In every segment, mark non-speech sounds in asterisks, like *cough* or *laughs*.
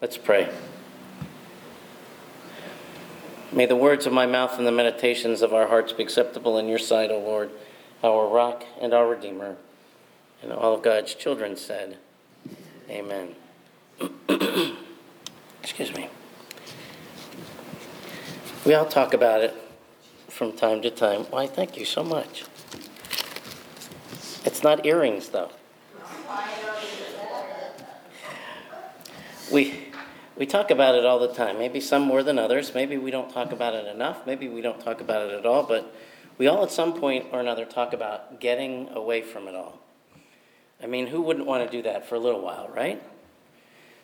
Let's pray. May the words of my mouth and the meditations of our hearts be acceptable in your sight, O Lord, our rock and our redeemer. And all of God's children said, Amen. *clears throat* Excuse me. We all talk about it from time to time. Why, thank you so much. It's not earrings, though. We, we talk about it all the time. Maybe some more than others. Maybe we don't talk about it enough. Maybe we don't talk about it at all. But we all, at some point or another, talk about getting away from it all. I mean, who wouldn't want to do that for a little while, right?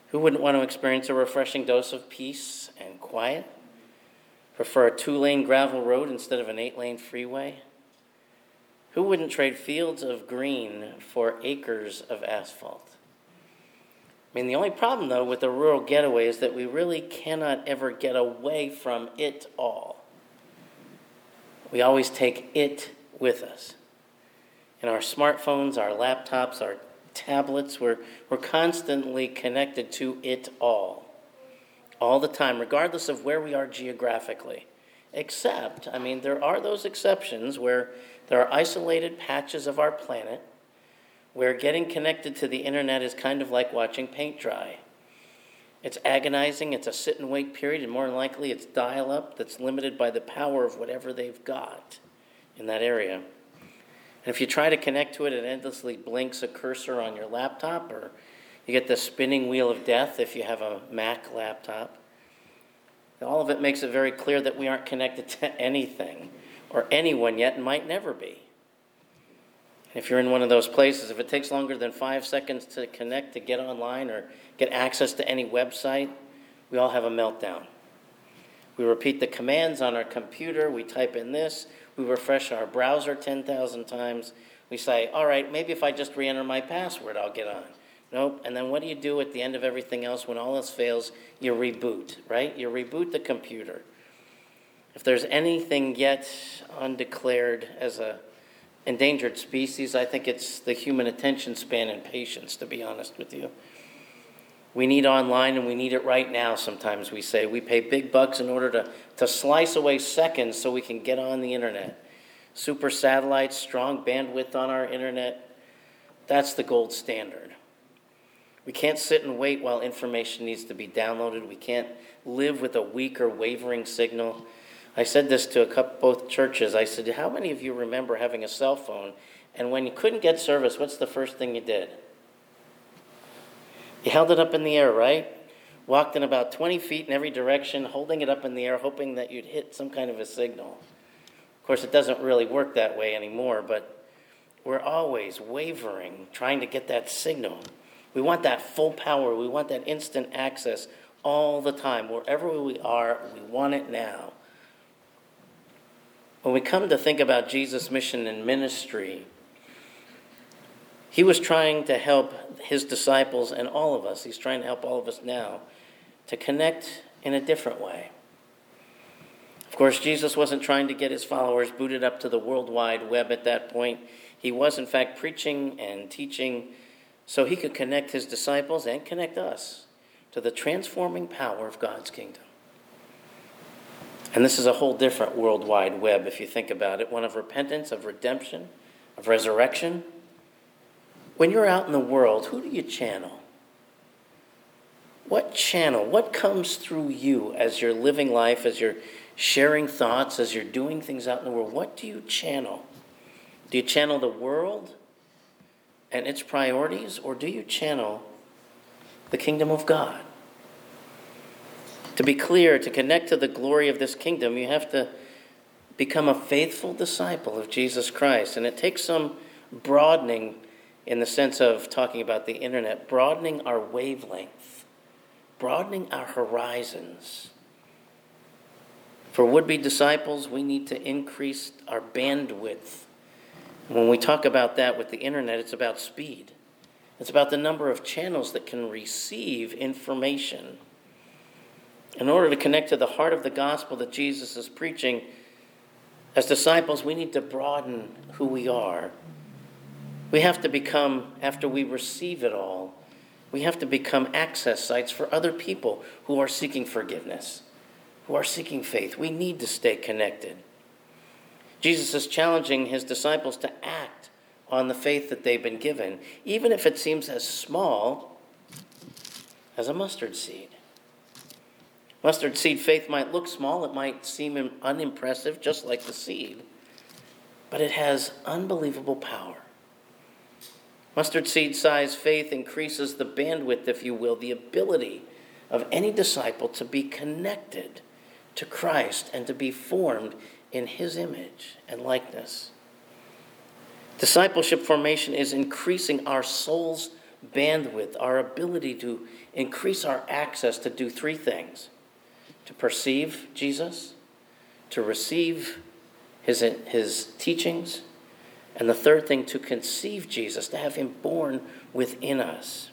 Who wouldn't want to experience a refreshing dose of peace and quiet? Prefer a two lane gravel road instead of an eight lane freeway? Who wouldn't trade fields of green for acres of asphalt? I mean, the only problem, though, with the rural getaway is that we really cannot ever get away from it all. We always take it with us. In our smartphones, our laptops, our tablets, we're, we're constantly connected to it all, all the time, regardless of where we are geographically. Except, I mean, there are those exceptions where there are isolated patches of our planet where getting connected to the internet is kind of like watching paint dry. It's agonizing, it's a sit and wait period, and more than likely it's dial up that's limited by the power of whatever they've got in that area. And if you try to connect to it, it endlessly blinks a cursor on your laptop, or you get the spinning wheel of death if you have a Mac laptop. All of it makes it very clear that we aren't connected to anything or anyone yet and might never be. If you're in one of those places, if it takes longer than five seconds to connect, to get online, or get access to any website, we all have a meltdown. We repeat the commands on our computer, we type in this, we refresh our browser 10,000 times. We say, all right, maybe if I just re enter my password, I'll get on. Nope. And then what do you do at the end of everything else when all else fails? You reboot, right? You reboot the computer. If there's anything yet undeclared as a endangered species, I think it's the human attention span and patience, to be honest with you. We need online and we need it right now, sometimes we say. We pay big bucks in order to, to slice away seconds so we can get on the internet. Super satellites, strong bandwidth on our internet, that's the gold standard. We can't sit and wait while information needs to be downloaded. We can't live with a weak or wavering signal. I said this to a couple, both churches. I said, How many of you remember having a cell phone? And when you couldn't get service, what's the first thing you did? You held it up in the air, right? Walked in about 20 feet in every direction, holding it up in the air, hoping that you'd hit some kind of a signal. Of course, it doesn't really work that way anymore, but we're always wavering, trying to get that signal. We want that full power, we want that instant access all the time. Wherever we are, we want it now. When we come to think about Jesus' mission and ministry, he was trying to help his disciples and all of us, he's trying to help all of us now to connect in a different way. Of course, Jesus wasn't trying to get his followers booted up to the World Wide Web at that point. He was, in fact, preaching and teaching so he could connect his disciples and connect us to the transforming power of God's kingdom. And this is a whole different worldwide web if you think about it one of repentance, of redemption, of resurrection. When you're out in the world, who do you channel? What channel, what comes through you as you're living life, as you're sharing thoughts, as you're doing things out in the world? What do you channel? Do you channel the world and its priorities, or do you channel the kingdom of God? To be clear, to connect to the glory of this kingdom, you have to become a faithful disciple of Jesus Christ. And it takes some broadening in the sense of talking about the internet, broadening our wavelength, broadening our horizons. For would be disciples, we need to increase our bandwidth. When we talk about that with the internet, it's about speed. It's about the number of channels that can receive information. In order to connect to the heart of the gospel that Jesus is preaching, as disciples, we need to broaden who we are. We have to become, after we receive it all, We have to become access sites for other people who are seeking forgiveness, who are seeking faith. We need to stay connected. Jesus is challenging his disciples to act on the faith that they've been given, even if it seems as small as a mustard seed. Mustard seed faith might look small, it might seem unimpressive, just like the seed, but it has unbelievable power. Mustard seed size faith increases the bandwidth, if you will, the ability of any disciple to be connected to Christ and to be formed in his image and likeness. Discipleship formation is increasing our soul's bandwidth, our ability to increase our access to do three things to perceive Jesus, to receive his, his teachings, and the third thing, to conceive Jesus, to have him born within us.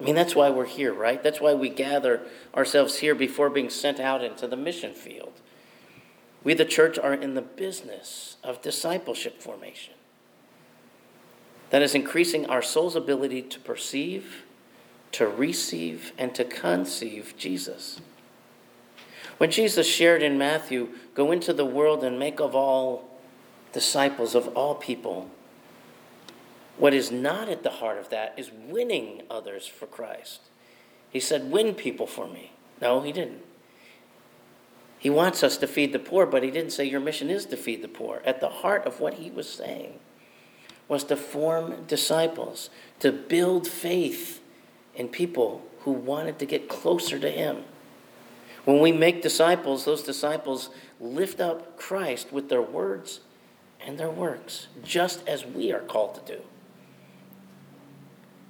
I mean, that's why we're here, right? That's why we gather ourselves here before being sent out into the mission field. We, the church, are in the business of discipleship formation. That is increasing our soul's ability to perceive, to receive, and to conceive Jesus. When Jesus shared in Matthew, go into the world and make of all disciples of all people. What is not at the heart of that is winning others for Christ. He said, Win people for me. No, he didn't. He wants us to feed the poor, but he didn't say your mission is to feed the poor. At the heart of what he was saying was to form disciples, to build faith in people who wanted to get closer to him. When we make disciples, those disciples lift up Christ with their words and their works, just as we are called to do.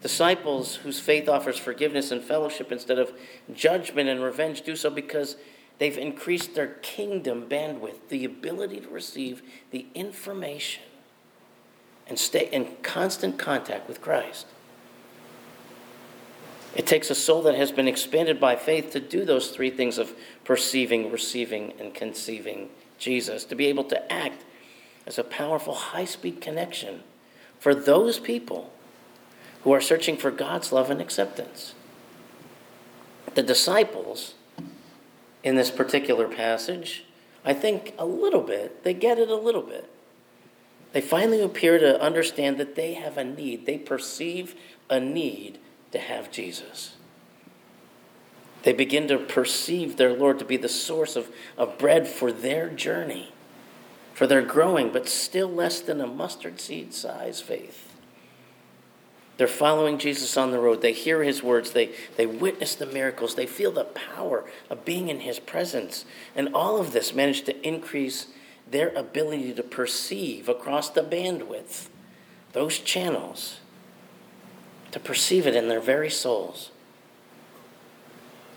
Disciples whose faith offers forgiveness and fellowship instead of judgment and revenge do so because they've increased their kingdom bandwidth, the ability to receive the information and stay in constant contact with Christ. It takes a soul that has been expanded by faith to do those three things of perceiving, receiving, and conceiving Jesus, to be able to act as a powerful high speed connection for those people who are searching for God's love and acceptance. The disciples in this particular passage, I think a little bit, they get it a little bit. They finally appear to understand that they have a need. They perceive a need to have Jesus. They begin to perceive their Lord to be the source of, of bread for their journey for their growing, but still less than a mustard seed size faith. They're following Jesus on the road. They hear his words. They, they witness the miracles. They feel the power of being in his presence. And all of this managed to increase their ability to perceive across the bandwidth, those channels, to perceive it in their very souls.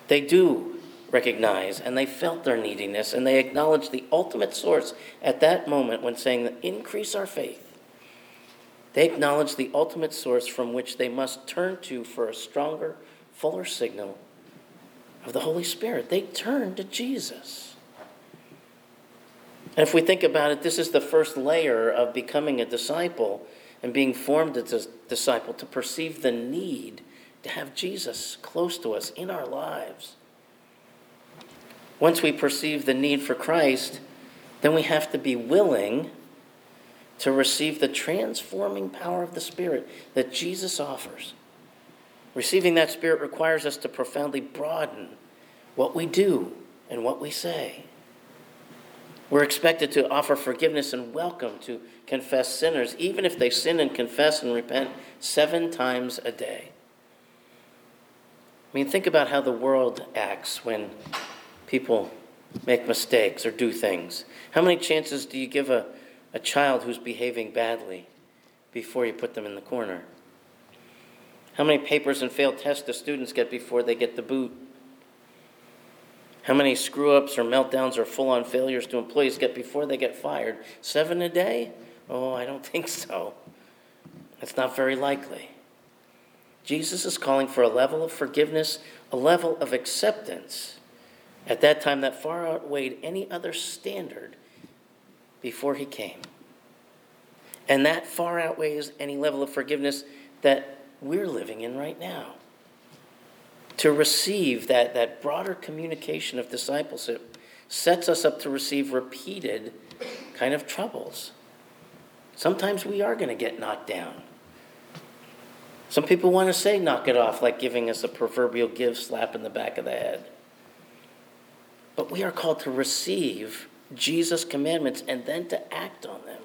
They do recognize and they felt their neediness and they acknowledged the ultimate source at that moment when saying increase our faith. They acknowledged the ultimate source from which they must turn to for a stronger, fuller signal of the Holy Spirit. They turned to Jesus. And if we think about it, this is the first layer of becoming a disciple and being formed as a disciple to perceive the need to have Jesus close to us in our lives. Once we perceive the need for Christ, then we have to be willing to receive the transforming power of the Spirit that Jesus offers. Receiving that Spirit requires us to profoundly broaden what we do and what we say. We're expected to offer forgiveness and welcome to confess sinners, even if they sin and confess and repent seven times a day. I mean, think about how the world acts when people make mistakes or do things? How many chances do you give a, a child who's behaving badly before you put them in the corner? How many papers and failed tests do students get before they get the boot? How many screw ups or meltdowns or full on failures do employees get before they get fired? Seven a day? Oh, I don't *laughs* think so. It's not very likely. Jesus is calling for a level of forgiveness, a level of acceptance at that time that far outweighed any other standard before he came. And that far outweighs any level of forgiveness that we're living in right now. To receive that, that broader communication of discipleship sets us up to receive repeated kind of troubles. Sometimes we are going to get knocked down. Some people want to say knock it off, like giving us a proverbial give slap in the back of the head. But we are called to receive Jesus' commandments and then to act on them,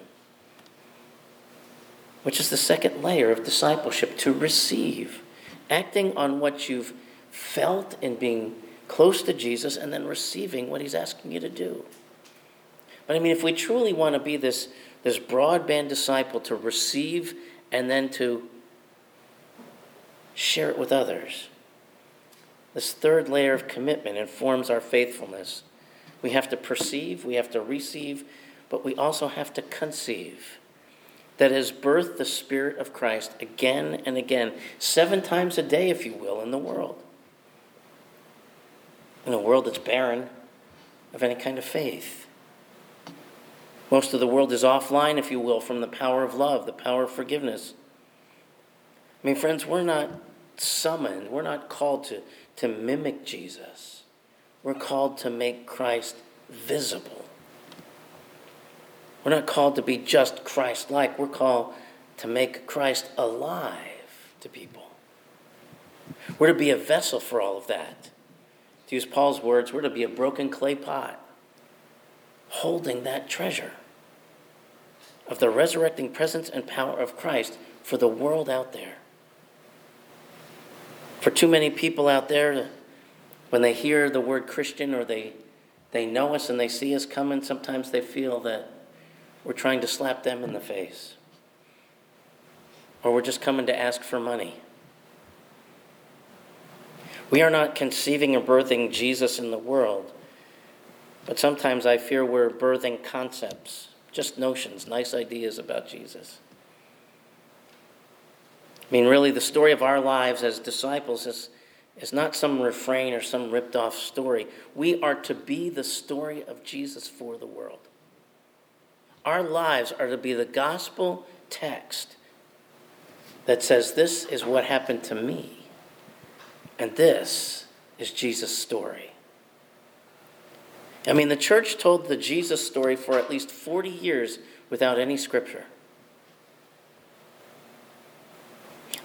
which is the second layer of discipleship to receive, acting on what you've felt in being close to Jesus and then receiving what he's asking you to do. But I mean, if we truly want to be this, this broadband disciple to receive and then to share it with others. This third layer of commitment informs our faithfulness. We have to perceive, we have to receive, but we also have to conceive. That has birthed the Spirit of Christ again and again, seven times a day, if you will, in the world. In a world that's barren of any kind of faith. Most of the world is offline, if you will, from the power of love, the power of forgiveness. I mean, friends, we're not summoned, we're not called to, to mimic Jesus. We're called to make Christ visible. We're not called to be just Christ like, we're called to make Christ alive to people. We're to be a vessel for all of that. To use Paul's words, we're to be a broken clay pot holding that treasure of the resurrecting presence and power of Christ for the world out there. For too many people out there, when they hear the word Christian or they, they know us and they see us coming, sometimes they feel that we're trying to slap them in the face. Or we're just coming to ask for money. We are not conceiving or birthing Jesus in the world, but sometimes I fear we're birthing concepts, just notions, nice ideas about Jesus. I mean, really, the story of our lives as disciples is, is not some refrain or some ripped off story. We are to be the story of Jesus for the world. Our lives are to be the gospel text that says, This is what happened to me, and this is Jesus' story. I mean, the church told the Jesus story for at least 40 years without any scripture.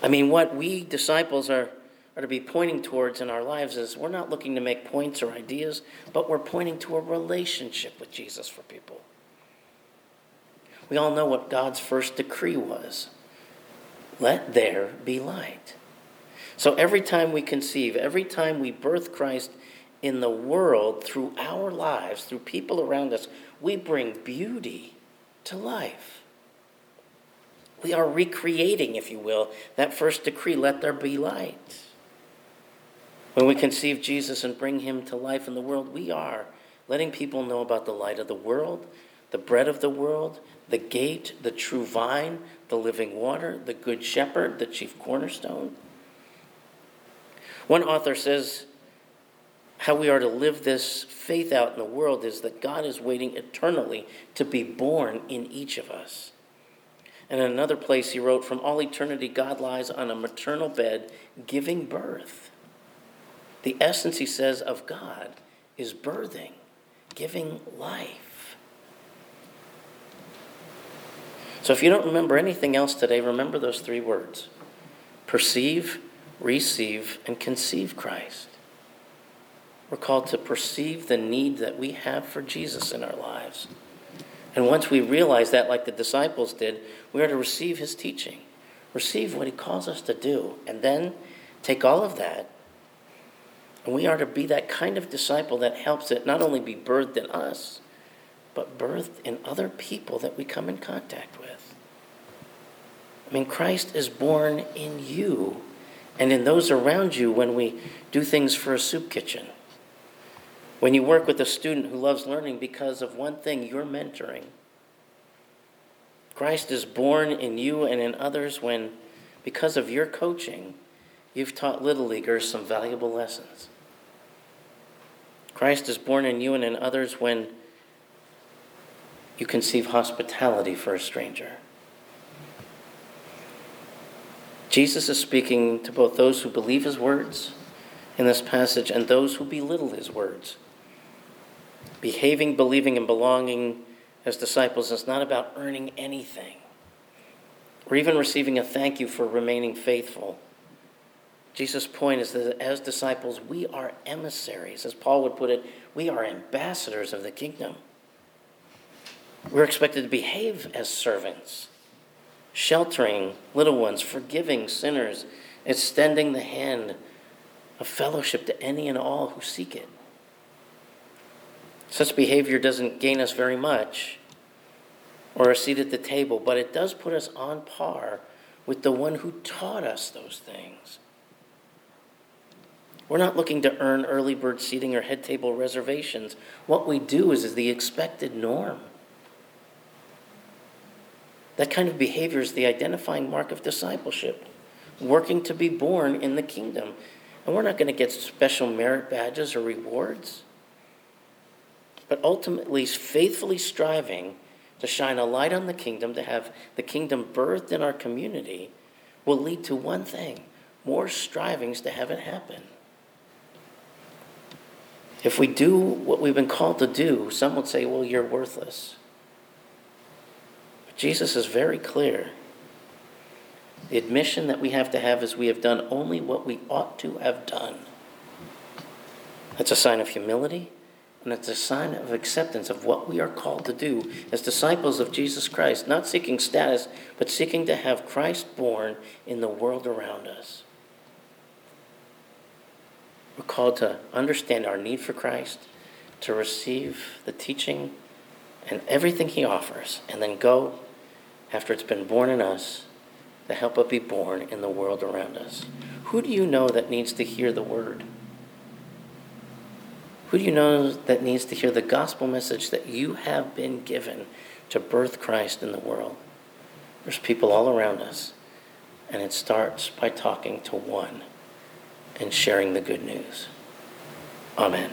I mean, what we disciples are, are to be pointing towards in our lives is we're not looking to make points or ideas, but we're pointing to a relationship with Jesus for people. We all know what God's first decree was let there be light. So every time we conceive, every time we birth Christ in the world through our lives, through people around us, we bring beauty to life. We are recreating, if you will, that first decree let there be light. When we conceive Jesus and bring him to life in the world, we are letting people know about the light of the world, the bread of the world, the gate, the true vine, the living water, the good shepherd, the chief cornerstone. One author says how we are to live this faith out in the world is that God is waiting eternally to be born in each of us. And in another place, he wrote, From all eternity, God lies on a maternal bed giving birth. The essence, he says, of God is birthing, giving life. So if you don't remember anything else today, remember those three words perceive, receive, and conceive Christ. We're called to perceive the need that we have for Jesus in our lives. And once we realize that, like the disciples did, we are to receive his teaching, receive what he calls us to do, and then take all of that. And we are to be that kind of disciple that helps it not only be birthed in us, but birthed in other people that we come in contact with. I mean, Christ is born in you and in those around you when we do things for a soup kitchen when you work with a student who loves learning because of one thing you're mentoring, Christ is born in you and in others when, because of your coaching, you've taught Little Leaguers some valuable lessons. Christ is born in you and in others when you conceive hospitality for a stranger. Jesus is speaking to both those who believe his words in this passage and those who belittle his words. Behaving, believing, and belonging as disciples is not about earning anything or even receiving a thank you for remaining faithful. Jesus' point is that as disciples, we are emissaries. As Paul would put it, we are ambassadors of the kingdom. We're expected to behave as servants, sheltering little ones, forgiving sinners, extending the hand of fellowship to any and all who seek it. Such behavior doesn't gain us very much or a seat at the table, but it does put us on par with the one who taught us those things. We're not looking to earn early bird seating or head table reservations. What we do is, is the expected norm. That kind of behavior is the identifying mark of discipleship, working to be born in the kingdom. And we're not going to get special merit badges or rewards, but ultimately, faithfully striving to shine a light on the kingdom, to have the kingdom birthed in our community, will lead to one thing more strivings to have it happen. If we do what we've been called to do, some would say, well, you're worthless. Jesus is very clear. The admission that we have to have is we have done only what we ought to have done. That's a sign of humility, and it's a sign of acceptance of what we are called to do as disciples of Jesus Christ, not seeking status, but seeking to have Christ born in the world around us. We're called to understand our need for Christ, to receive the teaching and everything He offers, and then go after it's been born in us, to help it be born in the world around us. Who do you know that needs to hear the word? Who do you know that needs to hear the gospel message that you have been given to birth Christ in the world? There's people all around us, and it starts by talking to one and sharing the good news. Amen.